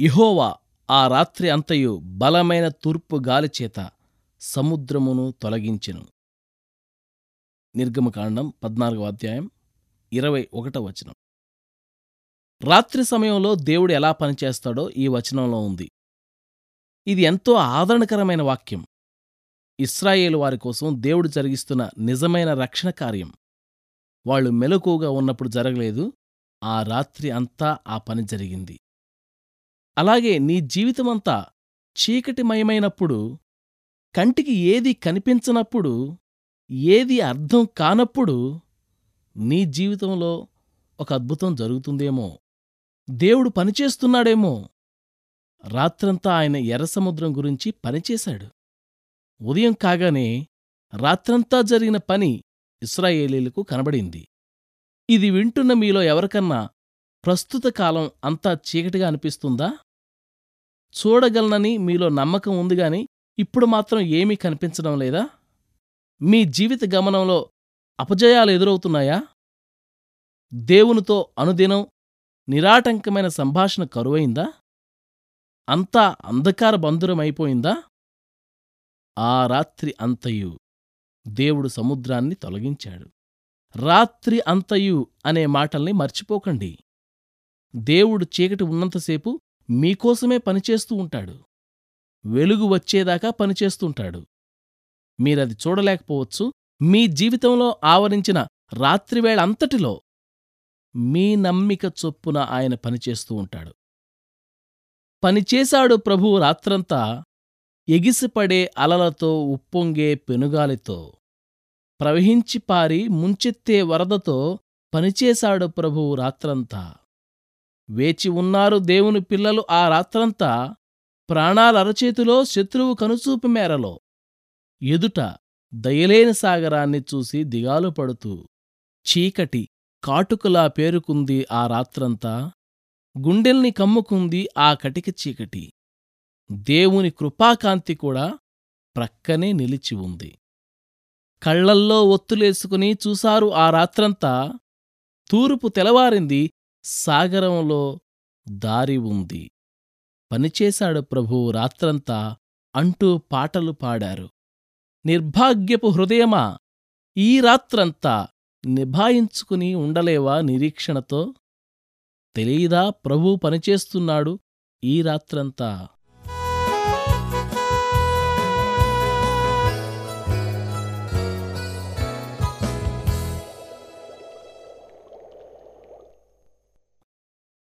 యెహోవా ఆ రాత్రి అంతయు బలమైన తూర్పు గాలిచేత సముద్రమును తొలగించెను. నిర్గమకాండం పద్నాలుగవ అధ్యాయం ఇరవై ఒకటవ వచనం. రాత్రి సమయంలో దేవుడు ఎలా పనిచేస్తాడో ఈ వచనంలో ఉంది. ఇది ఎంతో ఆదరణకరమైన వాక్యం. ఇస్రాయేలు వారి కోసం దేవుడు జరిగిస్తున్న నిజమైన రక్షణ కార్యం. వాళ్ళు మెలకుగా ఉన్నప్పుడు జరగలేదు ఆ రాత్రి అంతా ఆ పని జరిగింది. అలాగే నీ జీవితమంతా చీకటిమయమైనప్పుడు కంటికి ఏది కనిపించనప్పుడు ఏది అర్థం కానప్పుడు నీ జీవితంలో ఒక అద్భుతం జరుగుతుందేమో. దేవుడు పనిచేస్తున్నాడేమో. రాత్రంతా ఆయన ఎర్రసముద్రం గురించి పనిచేశాడు. ఉదయం కాగానే రాత్రంతా జరిగిన పని ఇస్రాయేలీలకు కనబడింది. ఇది వింటున్న మీలో ఎవరికన్నా ప్రస్తుత కాలం అంతా చీకటిగా అనిపిస్తుందా? చూడగలనని మీలో నమ్మకం ఉంది గాని ఇప్పుడు మాత్రం ఏమీ కనిపించడం లేదా? మీ జీవిత గమనంలో అపజయాలు ఎదురవుతున్నాయా? దేవునితో అనుదినం నిరాటంకమైన సంభాషణ కరువైందా? అంతా అంధకార బంధురమైపోయిందా ఆ రాత్రి అంతయు దేవుడు సముద్రాన్ని తొలగించాడు. రాత్రి అంతయు అనే మాటల్ని మర్చిపోకండి. దేవుడు చీకటి ఉన్నంతసేపు మీకోసమే పనిచేస్తూ ఉంటాడు. వెలుగు వచ్చేదాకా పనిచేస్తుంటాడు మీరది చూడలేకపోవచ్చు. మీ జీవితంలో ఆవరించిన రాత్రివేళ అంతటిలో మీ నమ్మిక చొప్పున ఆయన పనిచేస్తూ ఉంటాడు. పనిచేశాడు ప్రభువు రాత్రంతా ఎగిసిపడే అలలతో ఉప్పొంగే పెనుగాలితో ప్రవహించి పారి ముంచెత్తే వరదతో పనిచేశాడు ప్రభువు రాత్రంతా. వేచి ఉన్నారు దేవుని పిల్లలు ఆ రాత్రంతా ప్రాణాలరచేతిలో శత్రువు కనుచూపు మేరలో. ఎదుట దయలేని సాగరాన్ని చూసి దిగాలు పడుతూ చీకటి కాటుకులా పేరుకుంది ఆ రాత్రంతా. గుండెల్ని కమ్ముకుంది ఆ కటిక చీకటి. దేవుని కృపాకాంతి కూడా ప్రక్కనే నిలిచి ఉంది. కళ్ళల్లో ఒత్తులేసుకుని చూశారు ఆ రాత్రంతా. తూర్పు తెలవారింది సాగరంలో దారి ఉంది. పనిచేశాడు ప్రభువు రాత్రంతా అంటూ పాటలు పాడారు. నిర్భాగ్యపు హృదయమా? ఈ రాత్రంతా నిభాయించుకుని ఉండలేవా నిరీక్షణతో? తెలియదా ప్రభు పనిచేస్తున్నాడు ఈ రాత్రంతా?